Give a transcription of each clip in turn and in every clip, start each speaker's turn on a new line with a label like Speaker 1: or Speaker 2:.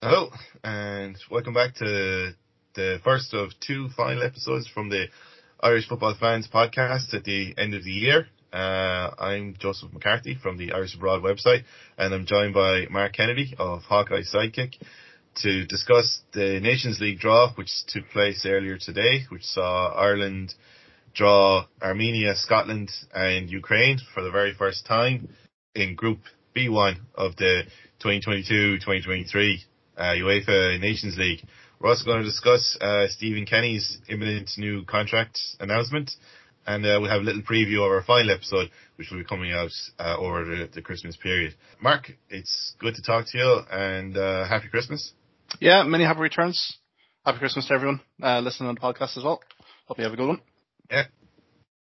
Speaker 1: Hello, and welcome back to the first of two final episodes from the Irish Football Fans podcast at the end of the year. Uh, I'm Joseph McCarthy from the Irish Abroad website, and I'm joined by Mark Kennedy of Hawkeye Sidekick to discuss the Nations League draw, which took place earlier today, which saw Ireland draw Armenia, Scotland, and Ukraine for the very first time in Group B1 of the 2022-2023 uh, UEFA Nations League. We're also going to discuss uh, Stephen Kenny's imminent new contract announcement, and uh, we'll have a little preview of our final episode, which will be coming out uh, over the, the, Christmas period. Mark, it's good to talk to you, and uh, happy Christmas.
Speaker 2: Yeah, many happy returns. Happy Christmas to everyone uh, listening on the podcast as well. Hope you have a good one.
Speaker 1: Yeah,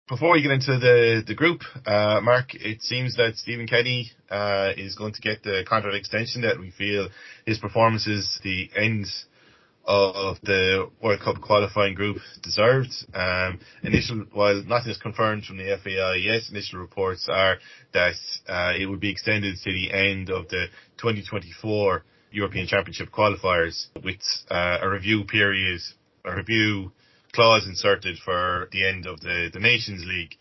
Speaker 1: before we get into the the group, uh, Mark, it seems that Stephen Kenny uh, is going to get the contract extension that we feel his performance is the end of the World Cup qualifying group deserved. Um, initial, while nothing is confirmed from the FAI yet, initial reports are that uh, it would be extended to the end of the 2024 European Championship qualifiers with uh, a review period, a review clause inserted for the end of the, the Nations League.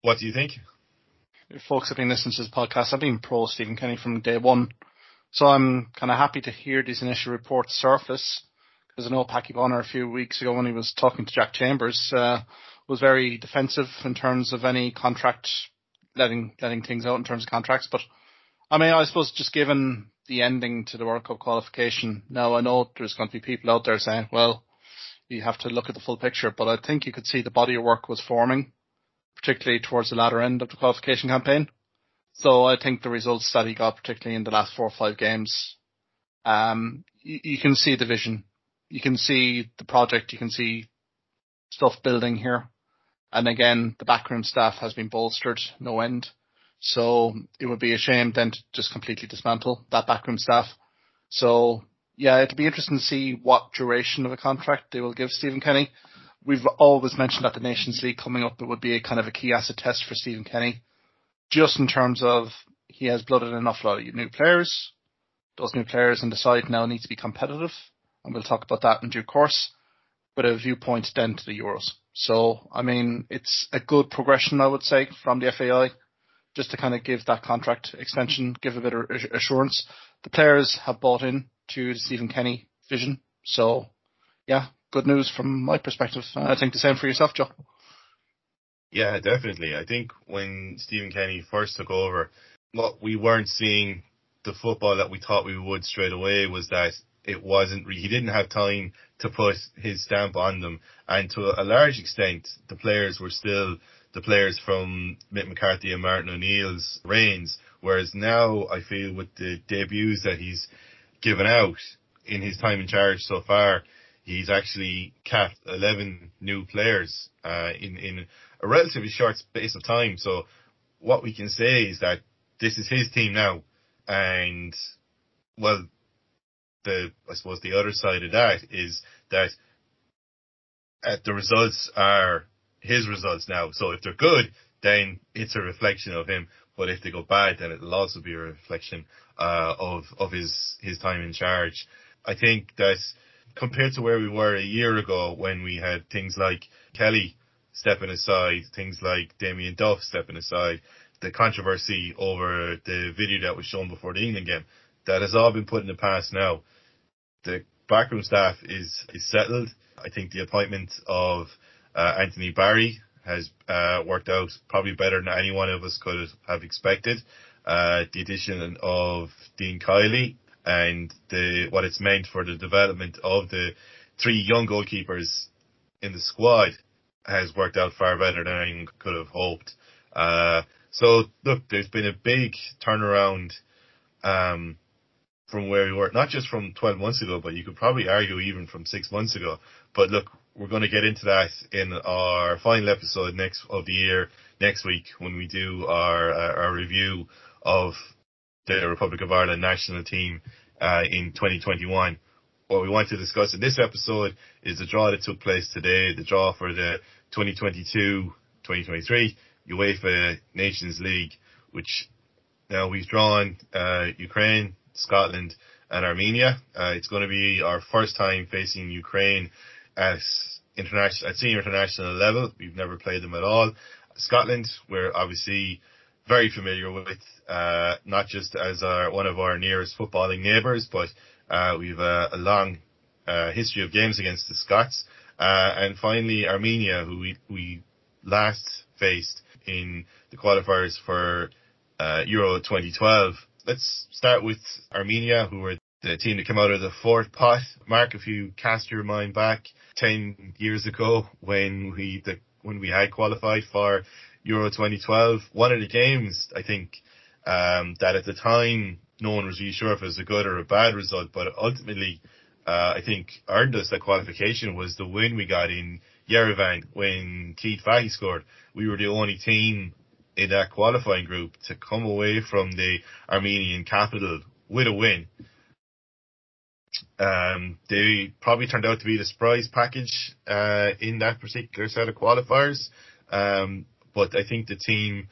Speaker 1: What do you think?
Speaker 2: Folks have been listening to this podcast, I've been pro Stephen Kenny from day one. So I'm kind of happy to hear these initial reports surface because I know Packie Bonner a few weeks ago when he was talking to Jack Chambers uh, was very defensive in terms of any contract letting letting things out in terms of contracts. But I mean, I suppose just given the ending to the World Cup qualification, now I know there's going to be people out there saying, well, you have to look at the full picture. But I think you could see the body of work was forming, particularly towards the latter end of the qualification campaign. So I think the results that he got, particularly in the last four or five games, um, you, you can see the vision. You can see the project. You can see stuff building here. And again, the backroom staff has been bolstered no end. So it would be a shame then to just completely dismantle that backroom staff. So yeah, it'll be interesting to see what duration of a contract they will give Stephen Kenny. We've always mentioned that the Nations League coming up, it would be a kind of a key asset test for Stephen Kenny, just in terms of he has blooded an awful lot of new players. Those new players in the side now need to be competitive, and we'll talk about that in due course. But a viewpoint then to the Euros. So, I mean, it's a good progression, I would say, from the FAI, just to kind of give that contract extension, give a bit of assurance. The players have bought in to the Stephen Kenny vision. So, yeah, good news from my perspective. I think the same for yourself, Joe.
Speaker 1: Yeah, definitely. I think when Stephen Kenny first took over, what we weren't seeing the football that we thought we would straight away was that it wasn't, he didn't have time to put his stamp on them. And to a large extent, the players were still the players from Mick McCarthy and Martin O'Neill's reigns. Whereas now I feel with the debuts that he's given out in his time in charge so far, he's actually capped 11 new players uh, in in a relatively short space of time. So what we can say is that this is his team now, and well, the I suppose the other side of that is that uh, the results are his results now. So if they're good, then it's a reflection of him. But if they go bad, then it'll also be a reflection uh, of of his his time in charge. I think that compared to where we were a year ago, when we had things like Kelly stepping aside, things like Damien Duff stepping aside, the controversy over the video that was shown before the England game, that has all been put in the past now. The backroom staff is is settled. I think the appointment of uh, Anthony Barry has uh, worked out probably better than any one of us could have expected. Uh, the addition of Dean Kiely and the what it's meant for the development of the three young goalkeepers in the squad has worked out far better than anyone could have hoped. Uh, so look, there's been a big turnaround um, from where we were, not just from 12 months ago, but you could probably argue even from six months ago. But look, we're going to get into that in our final episode next of the year next week when we do our uh, our review of the Republic of Ireland national team uh, in 2021. What we want to discuss in this episode is the draw that took place today, the draw for the 2022-2023 UEFA Nations League, which now we've drawn uh, Ukraine, Scotland, and Armenia. Uh, it's going to be our first time facing Ukraine at international, at senior international level. We've never played them at all. Scotland, we're obviously very familiar with, uh, not just as our, one of our nearest footballing neighbours, but uh, we've a, a long uh, history of games against the Scots. Uh, and finally, Armenia, who we, we last faced in the qualifiers for uh, Euro 2012. Let's start with Armenia, who were the team that came out of the fourth pot. Mark, if you cast your mind back 10 years ago when we, the, when we had qualified for Euro 2012, one of the games, I think, um, that at the time no one was really sure if it was a good or a bad result, but ultimately, uh, I think earned us that qualification was the win we got in Yerevan when Keith Fahey scored. We were the only team in that qualifying group to come away from the Armenian capital with a win. Um, they probably turned out to be the surprise package uh, in that particular set of qualifiers. Um, but I think the team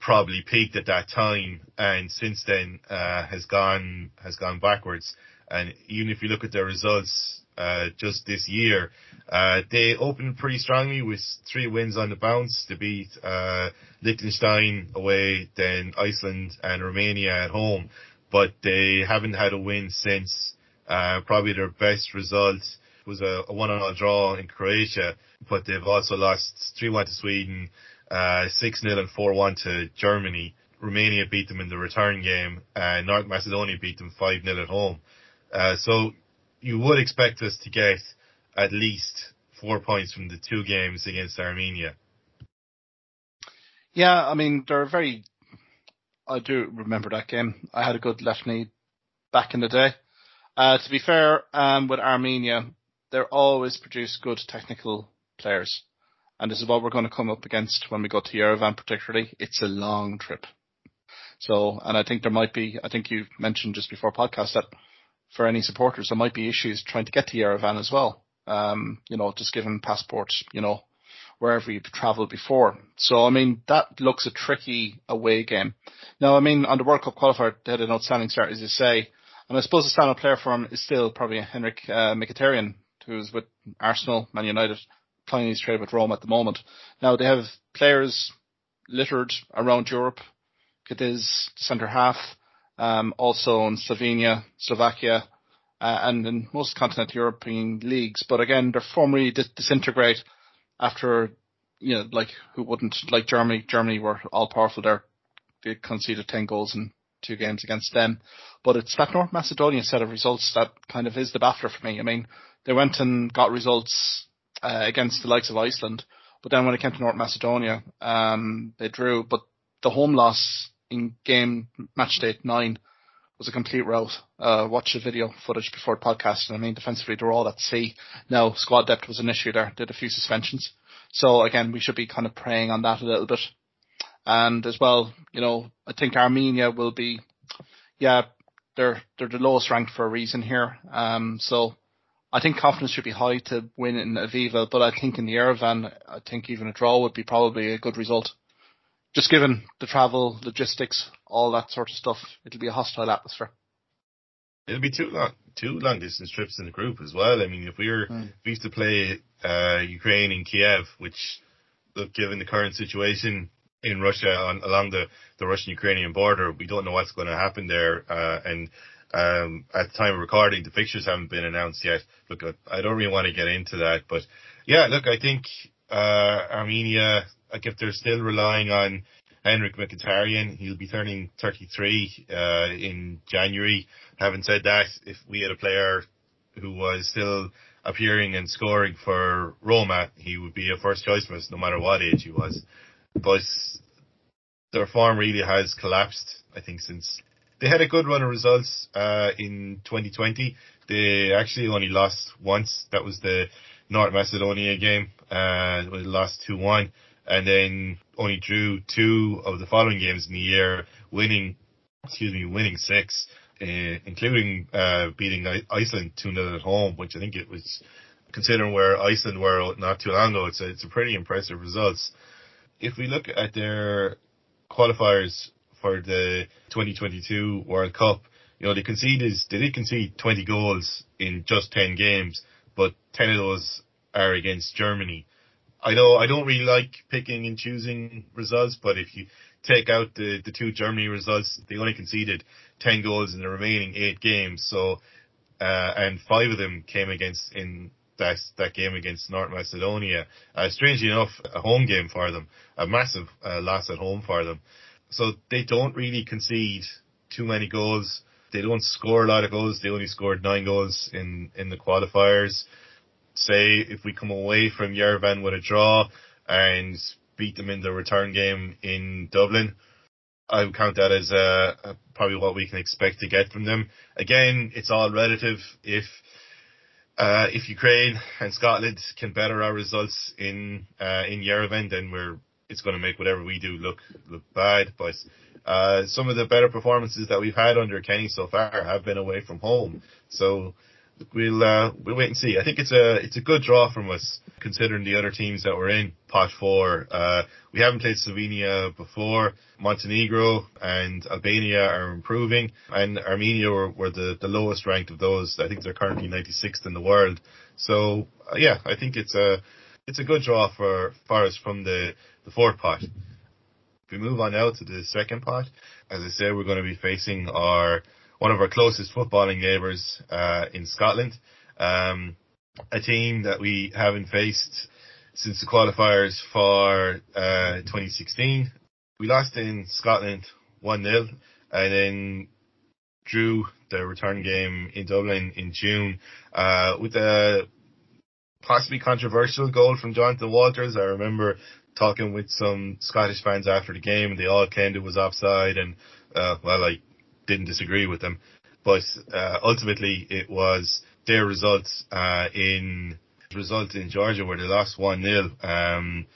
Speaker 1: probably peaked at that time, and since then uh, has gone has gone backwards. And even if you look at their results uh, just this year, uh, they opened pretty strongly with three wins on the bounce. They beat uh, Liechtenstein away, then Iceland and Romania at home, but they haven't had a win since. Uh, probably their best result was a, a one-on-one draw in Croatia, but they've also lost 3-1 to Sweden, uh, 6 0 and 4 1 to Germany. Romania beat them in the return game, and North Macedonia beat them 5 0 at home. Uh, so you would expect us to get at least four points from the two games against Armenia.
Speaker 2: Yeah, I mean, they're very, I do remember that game. I had a good left knee back in the day. Uh, to be fair, um, with Armenia, they're always produce good technical players and this is what we're going to come up against when we go to Yerevan particularly. It's a long trip. So, and I think there might be, I think you mentioned just before podcast that for any supporters, there might be issues trying to get to Yerevan as well. Um, you know, just given passports, you know, wherever you've traveled before. So, I mean, that looks a tricky away game. Now, I mean, on the World Cup qualifier, they had an outstanding start, as you say. And I suppose the standout player for him is still probably Henrik uh, Mkhitaryan, who's with Arsenal, Man United, playing his trade with Rome at the moment. Now they have players littered around Europe. Cadiz, centre half, um, also in Slovenia, Slovakia, uh, and in most continental European leagues. But again, their form really dis- disintegrate after, you know, like who wouldn't like Germany? Germany were all powerful there. They conceded 10 goals in two games against them. But it's that North Macedonia set of results that kind of is the baffler for me. I mean, they went and got results uh, against the likes of Iceland. But then when it came to North Macedonia, um, they drew. But the home loss in game match day nine was a complete rout. Uh, watch the video footage before the podcast. And I mean, defensively, they're all at sea. Now, squad depth was an issue there. Did a few suspensions. So again, we should be kind of preying on that a little bit. And as well, you know, I think Armenia will be, yeah, they're, they're the lowest ranked for a reason here. Um, so I think confidence should be high to win in Aviva, but I think in the Yerevan, I think even a draw would be probably a good result. Just given the travel, logistics, all that sort of stuff, it'll be a hostile atmosphere.
Speaker 1: It'll be two long, two long distance trips in the group as well. I mean, if we were, mm. if we used to play uh, Ukraine in Kiev, which, look, given the current situation in Russia on along the the Russian Ukrainian border, we don't know what's going to happen there, uh, and um, at the time of recording, the fixtures haven't been announced yet. Look, I don't really want to get into that, but yeah, look, I think uh, Armenia, like if they're still relying on Henrik Mkhitaryan, he'll be turning 33 uh, in January. Having said that, if we had a player who was still appearing and scoring for Roma, he would be a first choice no matter what age he was. But their form really has collapsed, I think, since they had a good run of results uh, in 2020. They actually only lost once. That was the North Macedonia game. Uh, they lost 2-1 and then only drew two of the following games in the year, winning, excuse me, winning six, uh, including uh, beating Iceland 2-0 at home, which I think it was, considering where Iceland were not too long ago, it's a, it's a pretty impressive results. If we look at their qualifiers for the 2022 World Cup, You know, they conceded, they did concede 20 goals in just 10 games, but 10 of those are against Germany. I know I don't really like picking and choosing results, but if you take out the, the two Germany results, they only conceded 10 goals in the remaining eight games. So, uh, and five of them came against in that, that game against North Macedonia. Uh, strangely enough, a home game for them, a massive uh, loss at home for them. So they don't really concede too many goals. They don't score a lot of goals. They only scored nine goals in, in the qualifiers. Say if we come away from Yerevan with a draw and beat them in the return game in Dublin, I would count that as uh, probably what we can expect to get from them. Again, it's all relative. If uh, if Ukraine and Scotland can better our results in uh, in Yerevan, then we're it's going to make whatever we do look look bad. But uh, some of the better performances that we've had under Kenny so far have been away from home. So we'll uh, we'll wait and see. I think it's a it's a good draw from us considering the other teams that were in pot four. Uh, we haven't played Slovenia before. Montenegro and Albania are improving, and Armenia were, were the, the lowest ranked of those. I think they're currently 96th in the world. So uh, yeah, I think it's a it's a good draw for for us from the the fourth pot. If we move on now to the second pot, as I said, we're going to be facing our one of our closest footballing neighbours uh, in Scotland. Um, a team that we haven't faced since the qualifiers for uh, 2016. We lost in Scotland 1-0 and then drew the return game in Dublin in June uh, with a possibly controversial goal from Jonathan Walters. I remember talking with some Scottish fans after the game, and they all claimed it was offside, and uh, well, I didn't disagree with them, but uh, ultimately it was their results uh, in result in Georgia where they lost one 0 um,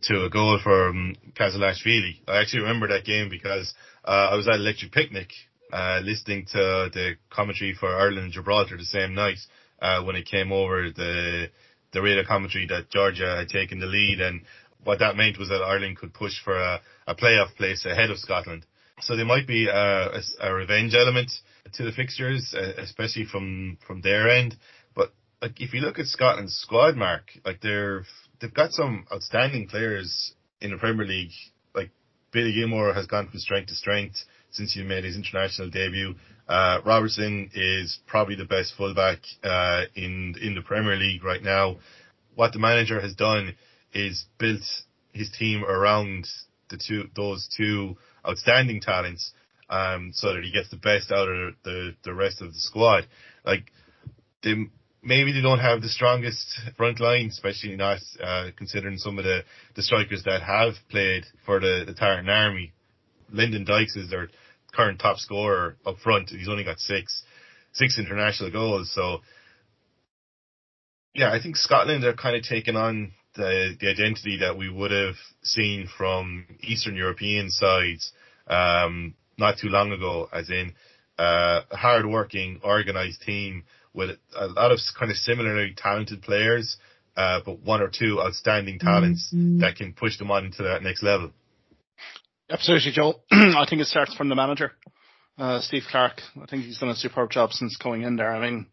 Speaker 1: to a goal from Kazaishvili. I actually remember that game because uh, I was at Electric Picnic uh, listening to the commentary for Ireland and Gibraltar the same night uh, when it came over the the radio commentary that Georgia had taken the lead and what that meant was that Ireland could push for a, a playoff place ahead of Scotland. So there might be a, a, a revenge element to the fixtures, especially from from their end. But like if you look at Scotland's squad, Mark, like they're they've got some outstanding players in the Premier League. Like Billy Gilmour has gone from strength to strength since he made his international debut. Uh, Robertson is probably the best fullback uh, in in the Premier League right now. What the manager has done is built his team around the two those two outstanding talents, um, so that he gets the best out of the the rest of the squad. Like they maybe they don't have the strongest front line, especially not uh, considering some of the the strikers that have played for the the Tartan Army. Lyndon Dykes is their current top scorer up front. He's only got six, six international goals. So, yeah, I think Scotland are kind of taking on the, the identity that we would have seen from Eastern European sides, um, not too long ago, as in, uh, a hard-working, organized team with a lot of kind of similarly talented players, uh, but one or two outstanding talents mm-hmm. that can push them on into that next level.
Speaker 2: Absolutely, Joel. I think it starts from the manager, uh, Steve Clarke. I think he's done a superb job since going in there. I mean,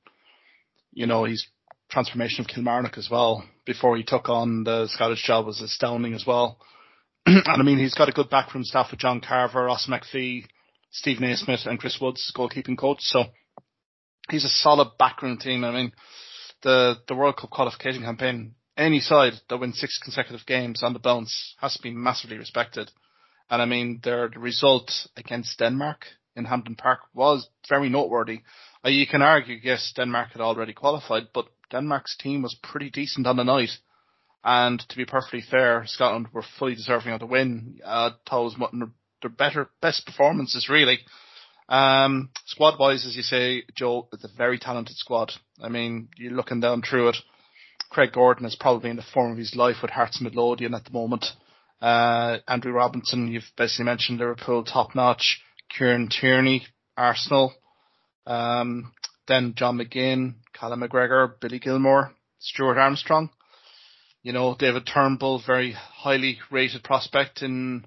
Speaker 2: you know, his transformation of Kilmarnock as well before he took on the Scottish job was astounding as well. and I mean, he's got a good backroom staff with John Carver, Ross McPhee, Steve Naismith, and Chris Woods, goalkeeping coach. So he's a solid backroom team. I mean, the the World Cup qualification campaign, any side that wins six consecutive games on the bounce has to be massively respected. And I mean, their the result against Denmark in Hampden Park was very noteworthy. Uh, you can argue, yes, Denmark had already qualified, but Denmark's team was pretty decent on the night. And to be perfectly fair, Scotland were fully deserving of the win. Uh, was one of their better, best performances really. Um, squad wise, as you say, Joe, it's a very talented squad. I mean, you're looking down through it. Craig Gordon is probably in the form of his life with Hearts Midlothian at the moment. Uh, Andrew Robinson, you've basically mentioned Liverpool, top notch. Kieran Tierney, Arsenal. Um, then John McGinn, Callum McGregor, Billy Gilmour, Stuart Armstrong. You know, David Turnbull, very highly rated prospect in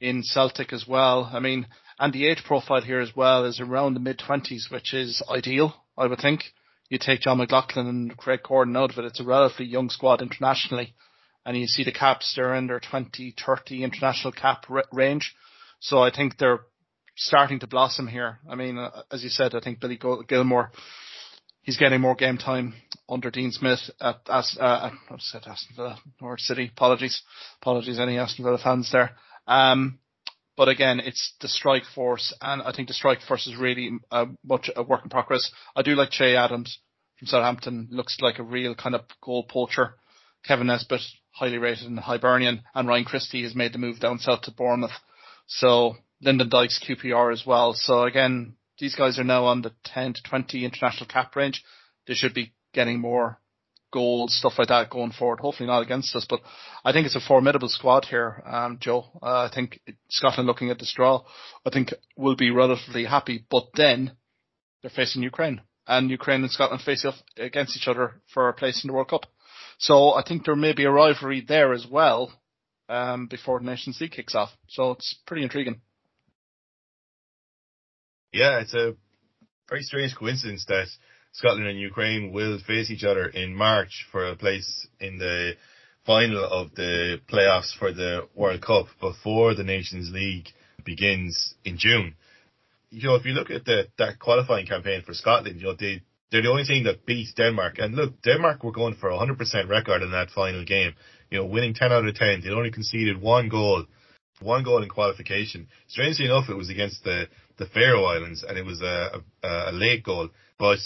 Speaker 2: in Celtic as well. I mean, And the age profile here as well is around the mid twenties, which is ideal, I would think. You take Jon McLaughlin and Craig Gordon out of it, it's a relatively young squad internationally. And you see the caps, they're in their 20, 30 international cap r- range. So I think they're starting to blossom here. I mean, uh, as you said, I think Billy Gilmour, he's getting more game time under Dean Smith at, As, uh, said Aston Villa, Norwich City. Apologies, apologies, any Aston Villa fans there. Um, but again, it's the strike force, and I think the strike force is really uh, much a work in progress. I do like Che Adams from Southampton. Looks like a real kind of goal poacher. Kevin Nisbet, highly rated in Hibernian, and Ryan Christie has made the move down south to Bournemouth. So Lyndon Dykes QPR as well. So again, these guys are now on the 10 to 20 international cap range. They should be getting more goals, stuff like that going forward. Hopefully not against us, but I think it's a formidable squad here, um, Joe. Uh, I think Scotland looking at this draw, I think will be relatively happy, but then they're facing Ukraine and Ukraine and Scotland face off against each other for a place in the World Cup. So I think there may be a rivalry there as well, um, before the Nations League kicks off. So it's pretty intriguing.
Speaker 1: Yeah, it's a very strange coincidence that Scotland and Ukraine will face each other in March for a place in the final of the playoffs for the World Cup before the Nations League begins in June. You know, if you look at the, that qualifying campaign for Scotland, you know, they, they're the only team that beat Denmark. And look, Denmark were going for a 100% record in that final game. You know, winning 10 out of 10. They only conceded one goal, one goal in qualification. Strangely enough, it was against the, the Faroe Islands and it was a, a, a late goal. But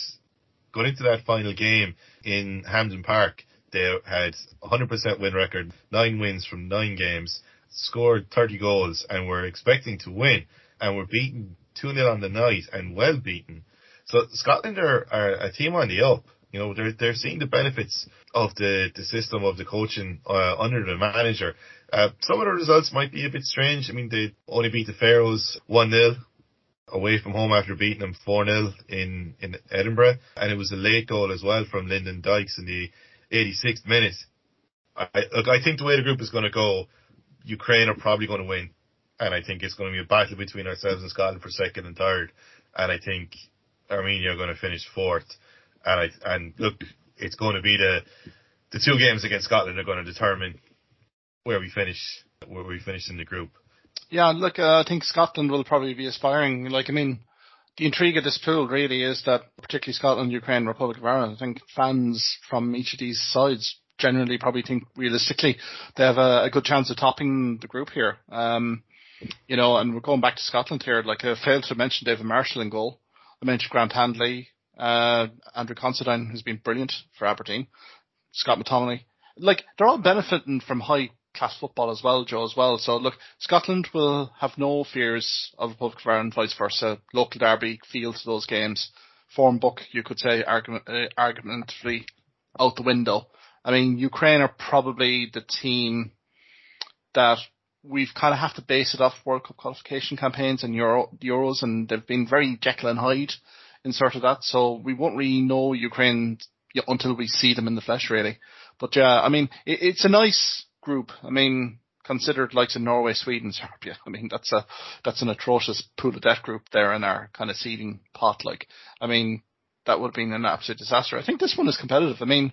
Speaker 1: going into that final game in Hampden Park, they had 100% win record, nine wins from nine games, scored 30 goals, and were expecting to win, and were beaten 2 0 on the night, and well beaten. So Scotland are, are a team on the up. You know, they're they're seeing the benefits of the, the system of the coaching uh, under the manager. Uh, some of the results might be a bit strange. I mean, they only beat the Faroes 1 0 away from home after beating them 4-0 in, in Edinburgh. And it was a late goal as well from Lyndon Dykes in the 86th minute. I, look, I think the way the group is going to go, Ukraine are probably going to win. And I think it's going to be a battle between ourselves and Scotland for second and third. And I think Armenia are going to finish fourth. And I, and look, it's going to be the, the two games against Scotland are going to determine where we finish, where we finish in the group.
Speaker 2: Yeah, look, uh, I think Scotland will probably be aspiring. Like, I mean, the intrigue of this pool really is that, particularly Scotland, Ukraine, Republic of Ireland, I think fans from each of these sides generally probably think realistically they have a, a good chance of topping the group here. Um, you know, and we're going back to Scotland here. Like, I failed to mention David Marshall in goal. I mentioned Grant Hanley, uh, Andrew Considine, who's been brilliant for Aberdeen, Scott McTominay. Like, they're all benefiting from high class football as well, Joe, as well. So look, Scotland will have no fears of Republic of Ireland, vice versa. Local derby, feel to those games. Form book, you could say, argument, uh, argument free out the window. I mean, Ukraine are probably the team that we've kind of have to base it off World Cup qualification campaigns and Euro, Euros, and they've been very Jekyll and Hyde in sort of that. So we won't really know Ukraine until we see them in the flesh, really. But yeah, I mean, it, it's a nice group. I mean, considered like in Norway, Sweden, Serbia. I mean, that's a that's an atrocious pool of death group there in our kind of seeding pot. Like, I mean, that would have been an absolute disaster. I think this one is competitive. I mean,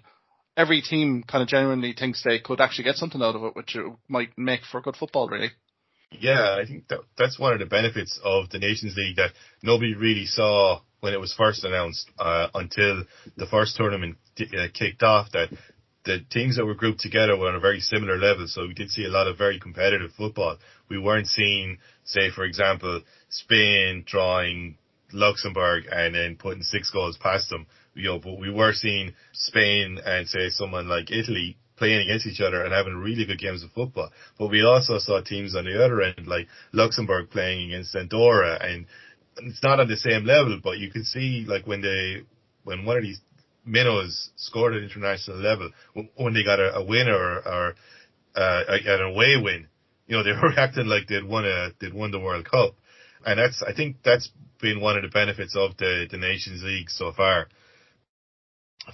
Speaker 2: every team kind of genuinely thinks they could actually get something out of it, which might make for good football, really.
Speaker 1: Yeah, I think that that's one of the benefits of the Nations League that nobody really saw when it was first announced uh, until the first tournament uh, kicked off. That the teams that were grouped together were on a very similar level, so we did see a lot of very competitive football. We weren't seeing, say, for example, Spain drawing Luxembourg and then putting six goals past them. You know, but we were seeing Spain and say someone like Italy playing against each other and having really good games of football. But we also saw teams on the other end, like Luxembourg playing against Andorra, and it's not on the same level, but you can see like when they, when one of these minnows scored at international level when they got a, a win or, or uh, an away win. You know, they were acting like they'd won a they'd won the World Cup, and that's I think that's been one of the benefits of the the Nations League so far.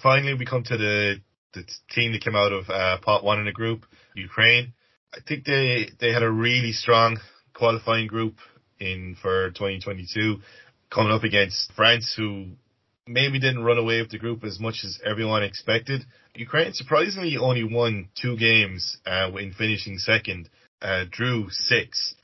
Speaker 1: Finally, we come to the the team that came out of uh, pot one in the group, Ukraine. I think they they had a really strong qualifying group in for 2022, coming up against France, who maybe didn't run away with the group as much as everyone expected. Ukraine surprisingly only won two games uh, in finishing second, uh, drew six.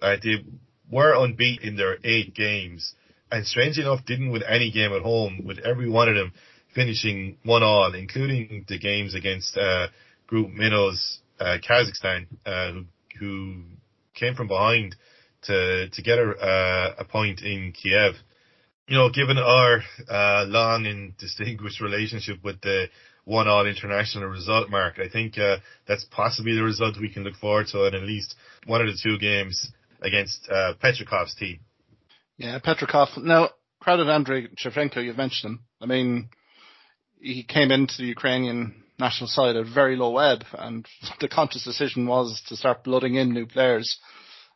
Speaker 1: Uh, they were unbeaten in their eight games, and strangely enough, didn't win any game at home, with every one of them finishing one all, including the games against uh, Group Minnows uh, Kazakhstan, uh, who, who came from behind to to get a, uh, a point in Kiev. You know, given our uh, long and distinguished relationship with the one all international result mark, I think uh, that's possibly the result we can look forward to in at least one of the two games against uh, Petrakov's team.
Speaker 2: Yeah, Petrakov. Now, crowded Andrei Shevchenko, you've mentioned him. I mean, he came into the Ukrainian national side at very low ebb, and the conscious decision was to start blooding in new players.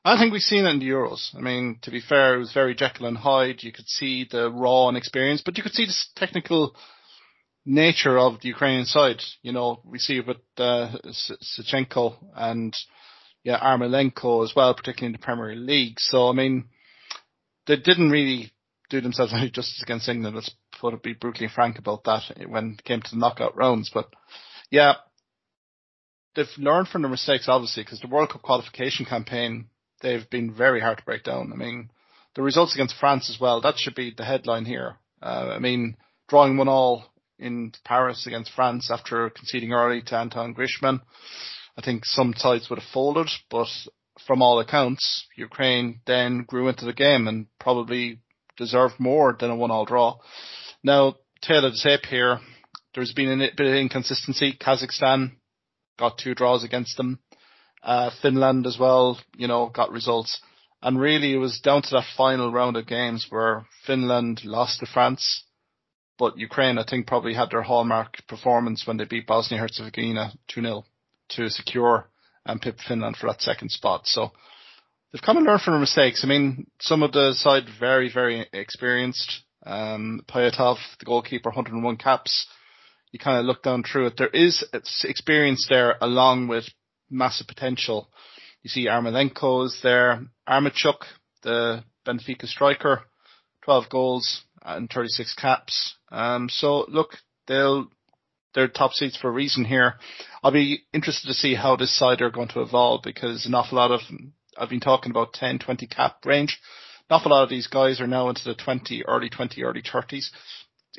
Speaker 2: I think we've seen it in the Euros. I mean, to be fair, it was very Jekyll and Hyde. You could see the raw and experience, but you could see the technical nature of the Ukrainian side. You know, we see it with uh, Zinchenko and yeah, Yarmolenko as well, particularly in the Premier League. So, I mean, they didn't really do themselves any justice against England. Let's put it, be brutally frank about that when it came to the knockout rounds. But yeah, they've learned from their mistakes, obviously, because the World Cup qualification campaign, they've been very hard to break down. I mean, the results against France as well, that should be the headline here. Uh, I mean, drawing one all in Paris against France after conceding early to Antoine Griezmann. I think some sides would have folded, but from all accounts, Ukraine then grew into the game and probably deserved more than a one-all draw. Now, tail of the tape here, there's been a bit of inconsistency. Kazakhstan got two draws against them. Uh, Finland as well, you know, got results. And really it was down to that final round of games where Finland lost to France. But Ukraine, I think, probably had their hallmark performance when they beat Bosnia Herzegovina 2-0 to secure and pip Finland for that second spot. So they've kind of learned from their mistakes. I mean, some of the side very, very experienced. Um, Pyatov, the goalkeeper, 101 caps. You kind of look down through it. There is experience there along with massive potential. You see Yarmolenko is there. Yaremchuk, the Benfica striker, 12 goals and 36 caps. Um, so look, they'll, they're top seats for a reason here. I'll be interested to see how this side are going to evolve because an awful lot of I've been talking about 10, 20 cap range. An awful lot of these guys are now into the 20, early 20, early 30s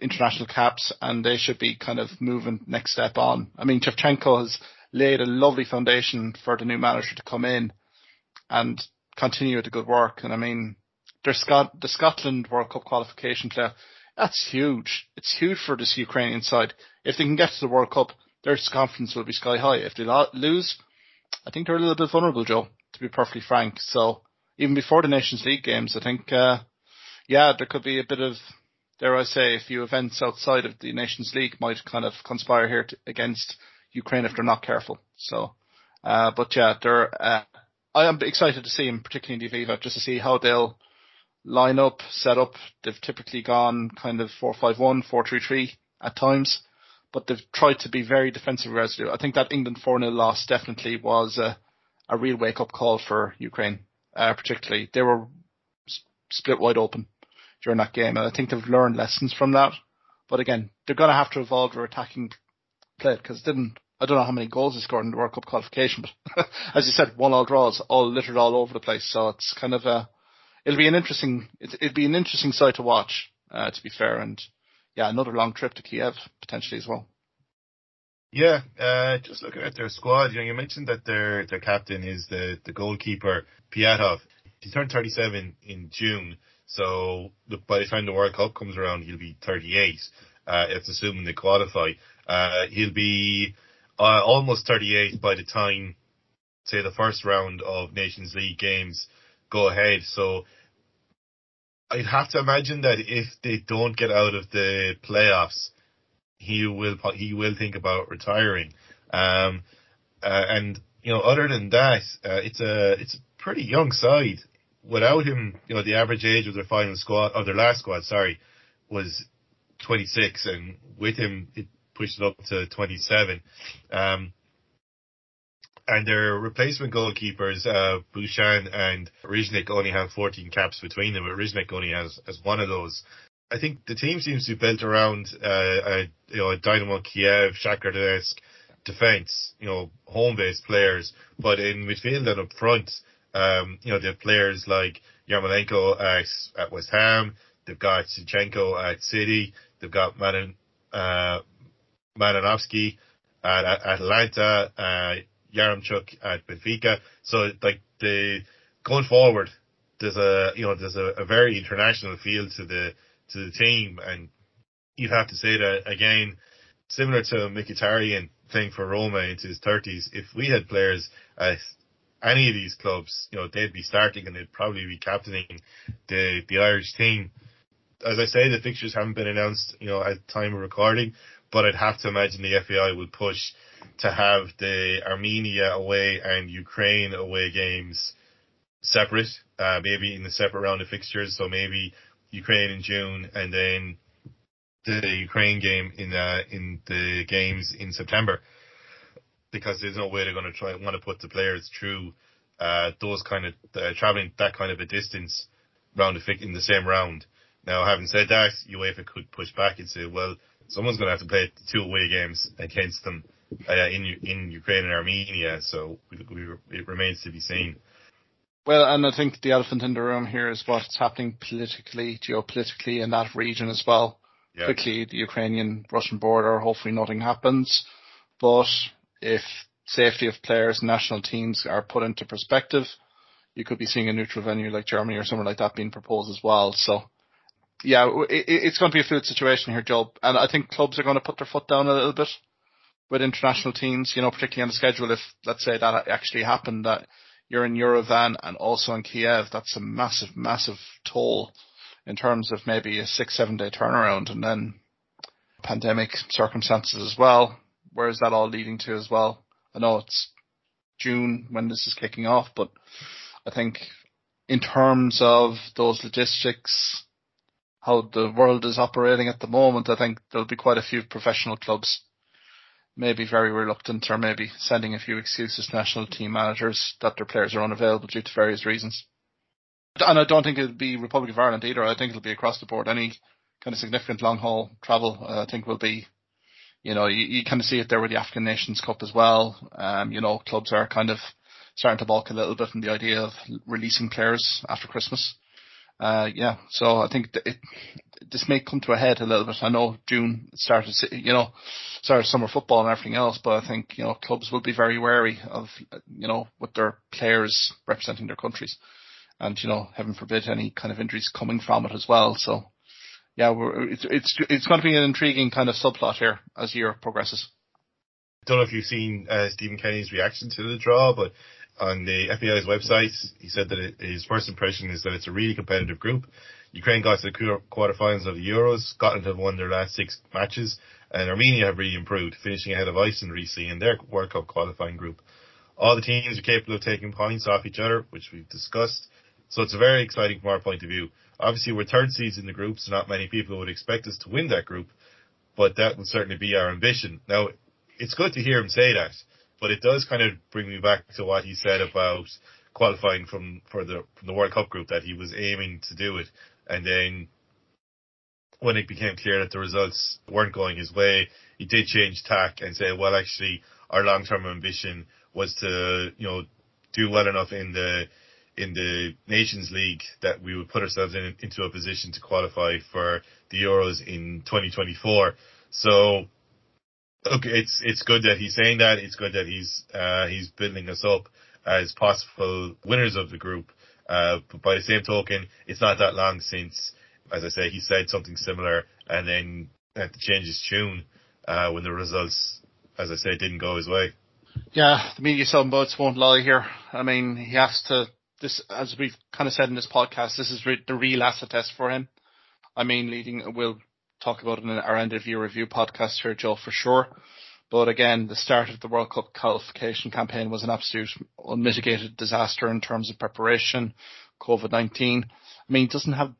Speaker 2: international caps and they should be kind of moving next step on. I mean, Shevchenko has laid a lovely foundation for the new manager to come in and continue the good work. And I mean, there's Scot- the Scotland World Cup qualification play. That's huge. It's huge for this Ukrainian side. If they can get to the World Cup, their confidence will be sky high. If they lose, I think they're a little bit vulnerable, Joe to be perfectly frank. So even before the Nations League games, I think, uh, yeah, there could be a bit of, dare I say, a few events outside of the Nations League might kind of conspire here to, against Ukraine if they're not careful. So, uh, but yeah, they're, uh, I am excited to see them, particularly in the Aviva, just to see how they'll line up, set up. They've typically gone kind of 4-5-1, 4-3-3 at times, but they've tried to be very defensive resolute. I think that England 4-0 loss definitely was, uh, a real wake up call for Ukraine, uh, particularly. They were split wide open during that game, and I think they've learned lessons from that. But again, they're going to have to evolve their attacking play because didn't I don't know how many goals he scored in the World Cup qualification, but as you said, one all draws, all littered all over the place. So it's kind of a it'll be an interesting it'll be an interesting side to watch. Uh, to be fair, and yeah, another long trip to Kiev potentially as well.
Speaker 1: Yeah, uh, just looking at their squad, you know, you mentioned that their their captain is the the goalkeeper Piatov. He turned 37 in June, so by the time the World Cup comes around, he'll be 38. Uh, it's assuming they qualify. Uh, he'll be uh, almost 38 by the time, say, the first round of Nations League games go ahead. So I'd have to imagine that if they don't get out of the playoffs, he will he will think about retiring. Um, uh, and you know, other than that, uh, it's a it's a pretty young side. Without him, you know, the average age of their final squad of their last squad, sorry, was 26, and with him, it pushed it up to 27. Um, and their replacement goalkeepers, uh, Bushchan and Riznik only have 14 caps between them, but Riznik only has, has one of those. I think the team seems to be built around, uh, a, you know, a Dynamo Kiev, Shakhtar Donetsk defense, you know, home-based players, but in midfield and up front, um, you know, they have players like Yarmolenko at, at West Ham, they've got Zinchenko at City, they've got Manan, uh, Malinovskyi at, at Atalanta, uh, Yaremchuk at Benfica. So like the going forward, there's a you know there's a, a very international feel to the to the team, and you'd have to say that again, similar to Mkhitaryan playing for Roma into his thirties. If we had players at any of these clubs, you know, they'd be starting and they'd probably be captaining the the Irish team. As I say, the fixtures haven't been announced, you know, at time of recording, but I'd have to imagine the FAI would push to have the Armenia away and Ukraine away games separate, uh, maybe in the separate round of fixtures. So maybe Ukraine in June and then the Ukraine game in uh, in the games in September, because there's no way they're going to try want to put the players through uh, those kind of uh, traveling that kind of a distance round the in the same round. Now, having said that, UEFA could push back and say, well, someone's going to have to play two away games against them uh, in in Ukraine and Armenia. So we, we, it remains to be seen.
Speaker 2: Well, and I think the elephant in the room here is what's happening politically, geopolitically in that region as well. Yeah. Quickly, the Ukrainian-Russian border. Hopefully, nothing happens. But if safety of players, national teams are put into perspective, you could be seeing a neutral venue like Germany or somewhere like that being proposed as well. So yeah, it, it's going to be a fluid situation here, Joe. And I think clubs are going to put their foot down a little bit with international teams, you know, particularly on the schedule. If let's say that actually happened, that you're in Yerevan and also in Kiev, that's a massive, massive toll in terms of maybe a six, seven day turnaround and then pandemic circumstances as well. Where is that all leading to as well? I know it's June when this is kicking off, but I think in terms of those logistics, how the world is operating at the moment, I think there'll be quite a few professional clubs maybe very reluctant or maybe sending a few excuses to national team managers that their players are unavailable due to various reasons. And I don't think it'll be Republic of Ireland either. I think it'll be across the board. Any kind of significant long haul travel, uh, I think will be, you know, you, you kind of see it there with the African Nations Cup as well. Um, you know, clubs are kind of starting to balk a little bit from the idea of releasing players after Christmas. Uh, yeah, so I think it, this may come to a head a little bit. I know June started, you know, started summer football and everything else, but I think you know clubs will be very wary of you know with their players representing their countries, and you know, heaven forbid any kind of injuries coming from it as well. So, yeah, it's it's it's going to be an intriguing kind of subplot here as year progresses.
Speaker 1: I don't know if you've seen uh, Stephen Kenny's reaction to the draw, but on the FAI's website, he said that it, his first impression is that it's a really competitive group. Ukraine got to the quarterfinals of the Euros. Scotland have won their last six matches, and Armenia have really improved, finishing ahead of Iceland recently in their World Cup qualifying group. All the teams are capable of taking points off each other, which we've discussed. So it's very exciting from our point of view. Obviously, we're third seeds in the group, so not many people would expect us to win that group, but that would certainly be our ambition. Now, it's good to hear him say that but it does kind of bring me back to what he said about qualifying from for the from the World Cup group that he was aiming to do it, and then when it became clear that the results weren't going his way, he did change tack and say, well, actually, our long term ambition was to you know do well enough in the in the Nations League that we would put ourselves in, into a position to qualify for the Euros in 2024. So look, it's it's good that he's saying that. It's good that he's uh, he's building us up as possible winners of the group. Uh, but by the same token, it's not that long since, as I say, he said something similar, and then had to change his tune uh, when the results, as I say, didn't go his way.
Speaker 2: Yeah, the media some boats won't lie here. I mean, he has to. This, as we've kind of said in this podcast, this is re- the real acid test for him. I mean, leading will talk about it in our end of year review podcast here, Joe, for sure. But again, the start of the World Cup qualification campaign was an absolute unmitigated disaster in terms of preparation, COVID-19. I mean, doesn't have,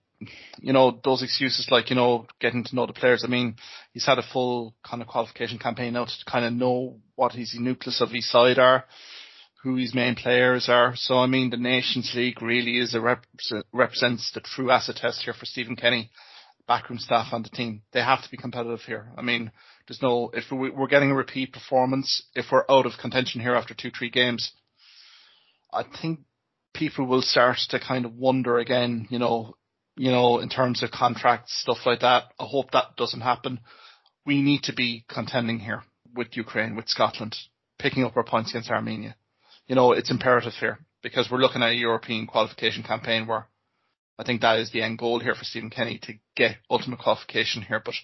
Speaker 2: you know, those excuses like, you know, getting to know the players. I mean, he's had a full kind of qualification campaign now to kind of know what his nucleus of his side are. who his main players are. So I mean, the Nations League really is a rep- represents the true asset test here for Stephen Kenny, backroom staff and the team. They have to be competitive here. I mean, there's no if we're getting a repeat performance, if we're out of contention here after two three games, I think people will start to kind of wonder again. You know, you know, in terms of contracts stuff like that. I hope that doesn't happen. We need to be contending here with Ukraine, with Scotland, picking up our points against Armenia you know, it's imperative here because we're looking at a European qualification campaign where I think that is the end goal here for Stephen Kenny to get ultimate qualification here. But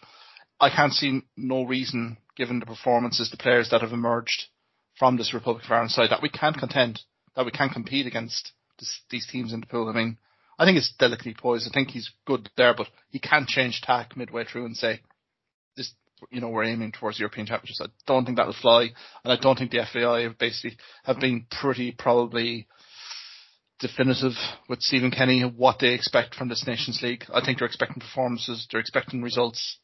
Speaker 2: I can't see no reason, given the performances, the players that have emerged from this Republic of Ireland side, that we can't contend, that we can't compete against this, these teams in the pool. I mean, I think it's delicately poised. I think he's good there, but he can't change tack midway through and say, this, you know, we're aiming towards European Championships. I don't think that'll fly, and I don't think the FAI have basically have been pretty probably definitive with Stephen Kenny what they expect from this Nations League. I think they're expecting performances, they're expecting results,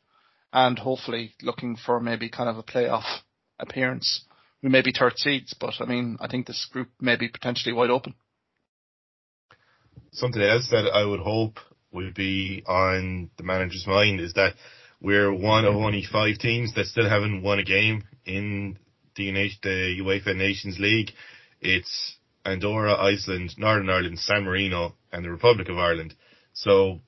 Speaker 2: and hopefully looking for maybe kind of a playoff appearance. We may be third seeds, but I mean, I think this group may be potentially wide open.
Speaker 1: Something else that I would hope would be on the manager's mind is that we're one of only five teams that still haven't won a game in the, the UEFA Nations League. It's Andorra, Iceland, Northern Ireland, San Marino, and the Republic of Ireland. So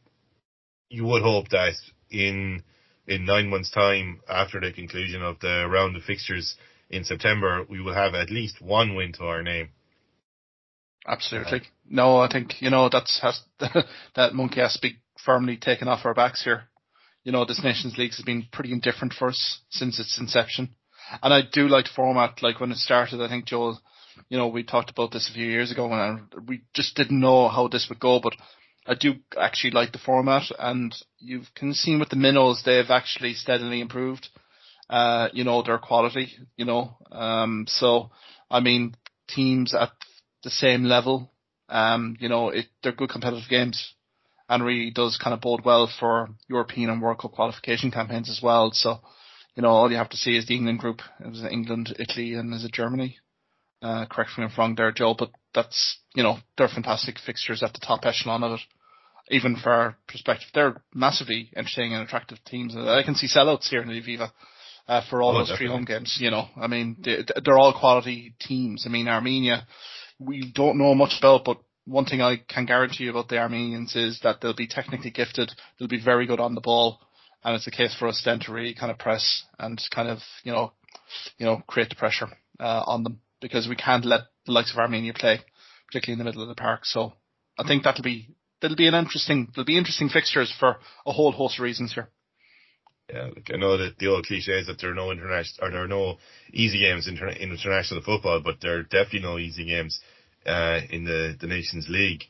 Speaker 1: you would hope that in in nine months' time, after the conclusion of the round of fixtures in September, we will have at least one win to our name.
Speaker 2: Absolutely. Uh, no, I think you know that's has that monkey has to be firmly taken off our backs here you know, this Nations League has been pretty indifferent for us since its inception. And I do like the format, like when it started, I think Joel, you know, we talked about this a few years ago and we just didn't know how this would go, but I do actually like the format and you've can seen with the minnows, they've actually steadily improved, uh, you know, their quality, you know, um, so, I mean, teams at the same level, um, you know, it, they're good competitive games and really does kind of bode well for European and World Cup qualification campaigns as well. So, you know, all you have to see is the England group. It was England, Italy, and is it Germany? Uh, correct me if I'm wrong there, Joe, but that's, you know, they're fantastic fixtures at the top echelon of it. Even for our perspective, they're massively entertaining and attractive teams. I can see sellouts here in the Aviva. Uh, for all oh, those definitely. three home games, you know, I mean, they, they're all quality teams. I mean, Armenia, we don't know much about, but one thing I can guarantee you about the Armenians is that they'll be technically gifted, they'll be very good on the ball, and it's a case for us then to really kind of press and kind of you know, you know, create the pressure uh, on them because we can't let the likes of Armenia play, particularly in the middle of the park. So I think that'll be that'll be an interesting there'll be interesting fixtures for a whole host of reasons here.
Speaker 1: Yeah, like I know that the old cliche is that there are no international or there are no easy games in, in international football, but there are definitely no easy games uh, in the, the Nations League.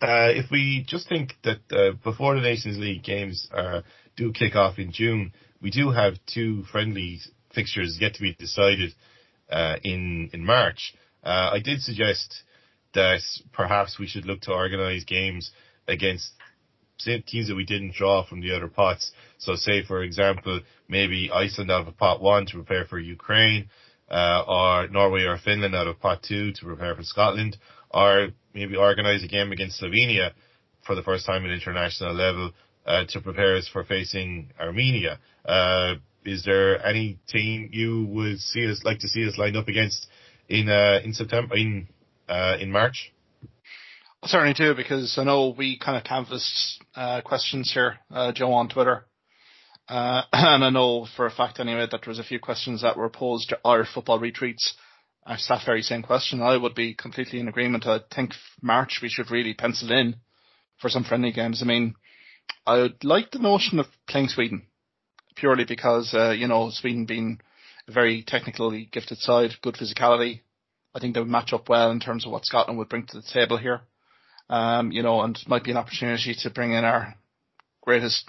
Speaker 1: Uh, if we just think that uh, before the Nations League games uh, do kick off in June, we do have two friendly fixtures yet to be decided uh, in in March. Uh, I did suggest that perhaps we should look to organise games against teams that we didn't draw from the other pots. So, say for example, maybe Iceland out of pot one to prepare for Ukraine uh, or Norway or Finland out of pot two to prepare for Scotland, or maybe organise a game against Slovenia for the first time at international level uh, to prepare us for facing Armenia. Uh, is there any team you would see us like to see us lined up against in uh, in September in uh, in March?
Speaker 2: I certainly do because I know we kind of canvassed uh, questions here, Joe, on Twitter uh, and I know for a fact anyway that there was a few questions that were posed to our football retreats. Asked that very same question. I would be completely in agreement. I think March we should really pencil in for some friendly games. I mean, I would like the notion of playing Sweden purely because, uh, you know, Sweden being a very technically gifted side, good physicality. I think they would match up well in terms of what Scotland would bring to the table here. Um, you know, and might be an opportunity to bring in our greatest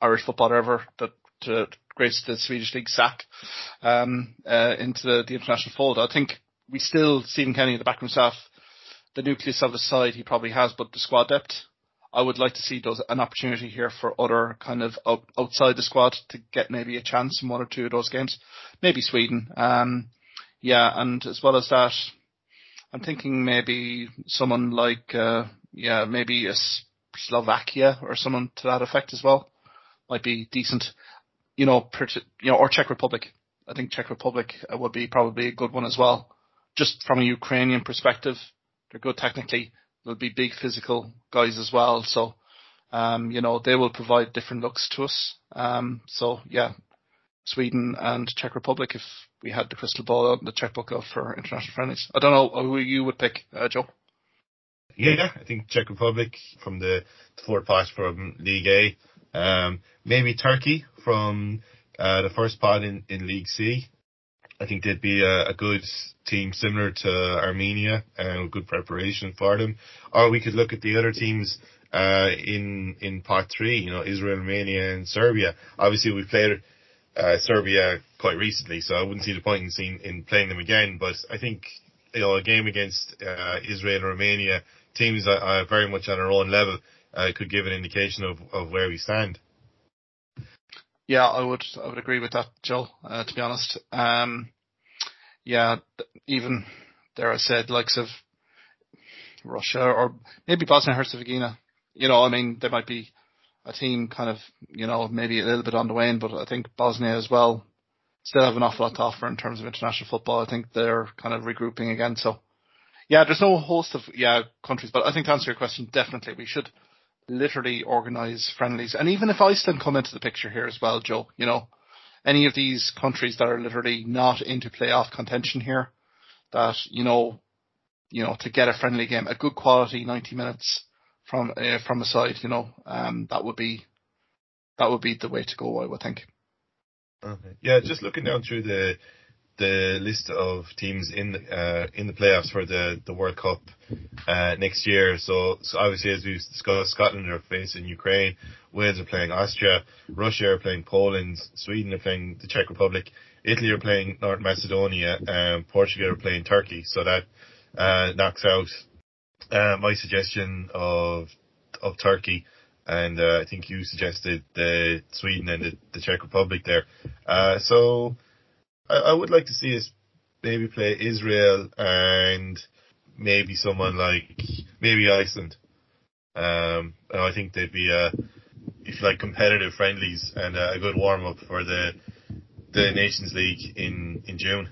Speaker 2: Irish footballer ever that to grace the Swedish league sack um, uh, into the, the, international fold. I think we still Stephen Kenny, at the backroom staff, the nucleus of the side he probably has, but the squad depth. I would like to see those an opportunity here for other kind of out, outside the squad to get maybe a chance in one or two of those games. Maybe Sweden. Um, yeah, and as well as that, I'm thinking maybe someone like, uh, yeah, maybe a Slovakia or someone to that effect as well might be decent. You know, you know, or Czech Republic. I think Czech Republic uh, would be probably a good one as well. Just from a Ukrainian perspective, they're good technically. They'll be big physical guys as well. So, um, you know, they will provide different looks to us. Um, so yeah, Sweden and Czech Republic if we had the crystal ball and the checkbook out for international friendlies. I don't know who you would pick, uh, Joe.
Speaker 1: Yeah, I think Czech Republic from the, the fourth pot from League A. Um, maybe Turkey from uh, the first pot in, in League C. I think they'd be a, a good team similar to Armenia and good preparation for them. Or we could look at the other teams uh, in in pot three. You know, Israel, Romania, and Serbia. Obviously, we played uh, Serbia quite recently, so I wouldn't see the point in seeing in playing them again. But I think you know a game against uh, Israel and Romania, teams that are very much on our own level, uh, could give an indication of, of where we stand.
Speaker 2: Yeah, I would I would agree with that, Joe. Uh, to be honest, um, yeah, even there I said likes of Russia or maybe Bosnia and Herzegovina. You know, I mean, they might be a team kind of, you know, maybe a little bit on the wane, but I think Bosnia as well still have an awful lot to offer in terms of international football. I think they're kind of regrouping again. So, yeah, there's no host of yeah countries, but I think to answer your question, definitely we should literally organise friendlies, and even if Iceland come into the picture here as well, Joe, you know, any of these countries that are literally not into playoff contention here, that you know, you know, to get a friendly game, a good quality 90 minutes from uh, from a side, you know, um, that would be that would be the way to go, I would think.
Speaker 1: Okay. Yeah, just looking down through the the list of teams in the uh, in the playoffs for the, the World Cup uh, next year. So, so obviously, as we've discussed, Scotland are facing Ukraine, Wales are playing Austria, Russia are playing Poland, Sweden are playing the Czech Republic, Italy are playing North Macedonia, and Portugal are playing Turkey. So that uh, knocks out uh, my suggestion of of Turkey, and uh, I think you suggested the Sweden and the, the Czech Republic there. Uh, so I, I, would like to see us maybe play Israel and maybe someone like maybe Iceland. Um, I think they'd be a if you like competitive friendlies and a good warm up for the the Nations League in in June.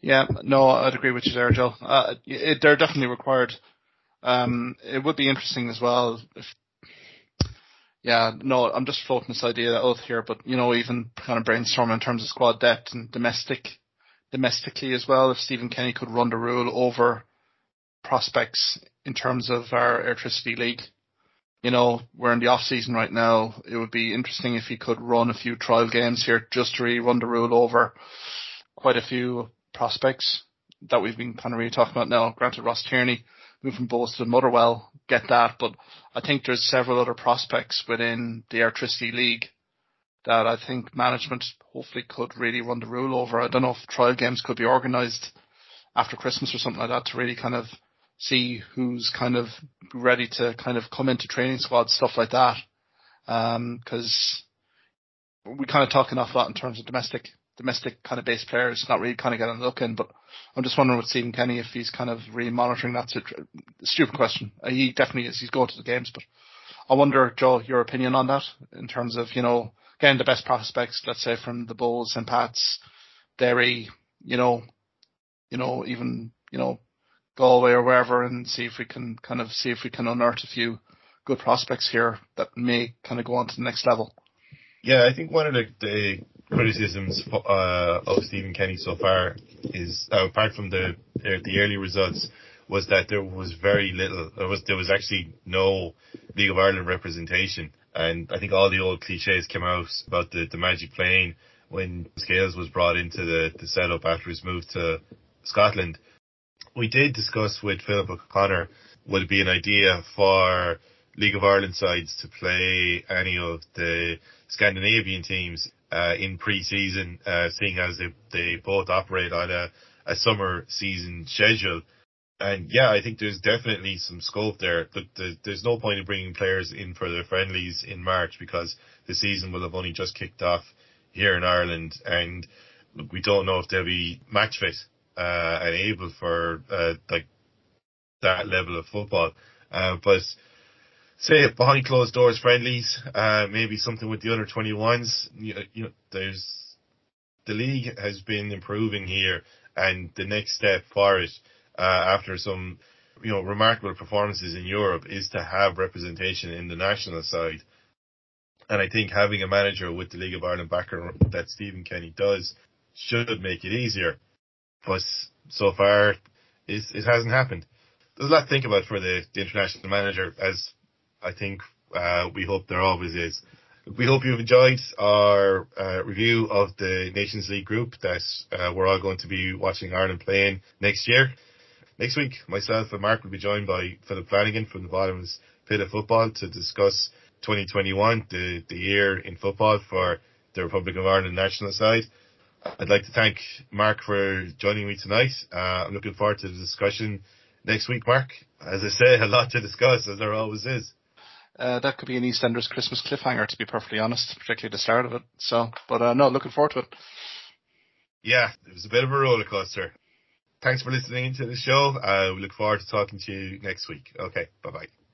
Speaker 2: Yeah, no, I'd agree with you there, Joe. Uh, it, they're definitely required. Um, it would be interesting as well if, yeah, no, I'm just floating this idea out here, but you know, even kind of brainstorming in terms of squad depth and domestic, domestically as well, if Stephen Kenny could run the rule over prospects in terms of our Airtricity league. You know, we're in the off season right now. It would be interesting if he could run a few trial games here just to really run the rule over quite a few prospects that we've been kind of really talking about now. Granted, Ross Tierney moved from Bohs to Motherwell, get that, but I think there's several other prospects within the Airtricity League that I think management hopefully could really run the rule over. I don't know if trial games could be organised after Christmas or something like that to really kind of see who's kind of ready to kind of come into training squads, stuff like that. Because um, we kind of talk an awful lot in terms of domestic domestic kind of base players not really kind of getting a look in. But I'm just wondering with Stephen Kenny if he's kind of really monitoring that. Stupid question. Uh, he definitely is. He's going to the games, but I wonder, Joe, your opinion on that in terms of you know getting the best prospects, let's say from the Bohs and Pats, Derry, you know, you know even you know Galway or wherever, and see if we can kind of see if we can unearth a few good prospects here that may kind of go on to the next level.
Speaker 1: Yeah, I think one of the, the criticisms uh, of Stephen Kenny so far is, uh, apart from the the early results, was that there was very little. There was there was actually no League of Ireland representation, and I think all the old cliches came out about the the magic plane when Scales was brought into the the setup after his move to Scotland. We did discuss with Philip O'Connor would it be an idea for League of Ireland sides to play any of the Scandinavian teams in pre-season, uh, seeing as they, they both operate on a, a summer season schedule. And yeah, I think there's definitely some scope there. But there's no point in bringing players in for their friendlies in March because the season will have only just kicked off here in Ireland. And look, we don't know if they'll be match fit uh, and able for uh, like that level of football. Uh, but say behind closed doors friendlies, uh, maybe something with the under 21s. You, you know, there's the league has been improving here, and the next step for it uh, after some you know remarkable performances in Europe is to have representation in the national side. And I think having a manager with the League of Ireland background that Stephen Kenny does should make it easier. But so far, it, it hasn't happened. There's a lot to think about for the, the international manager, as I think uh, we hope there always is. We hope you've enjoyed our uh, review of the Nations League group that uh, we're all going to be watching Ireland playing next year. Next week, myself and Mark will be joined by Philip Flanagan from the Bottoms Pit of Football to discuss 2021, the, the year in football for the Republic of Ireland national side. I'd like to thank Mark for joining me tonight. Uh, I'm looking forward to the discussion next week, Mark. As I say, a lot to discuss, as there always is.
Speaker 2: Uh, that could be an EastEnders Christmas cliffhanger, to be perfectly honest, particularly the start of it. So, but uh, no, looking forward to it.
Speaker 1: Yeah, it was a bit of a roller coaster. Thanks for listening to the show. Uh, we look forward to talking to you next week. Okay, bye bye.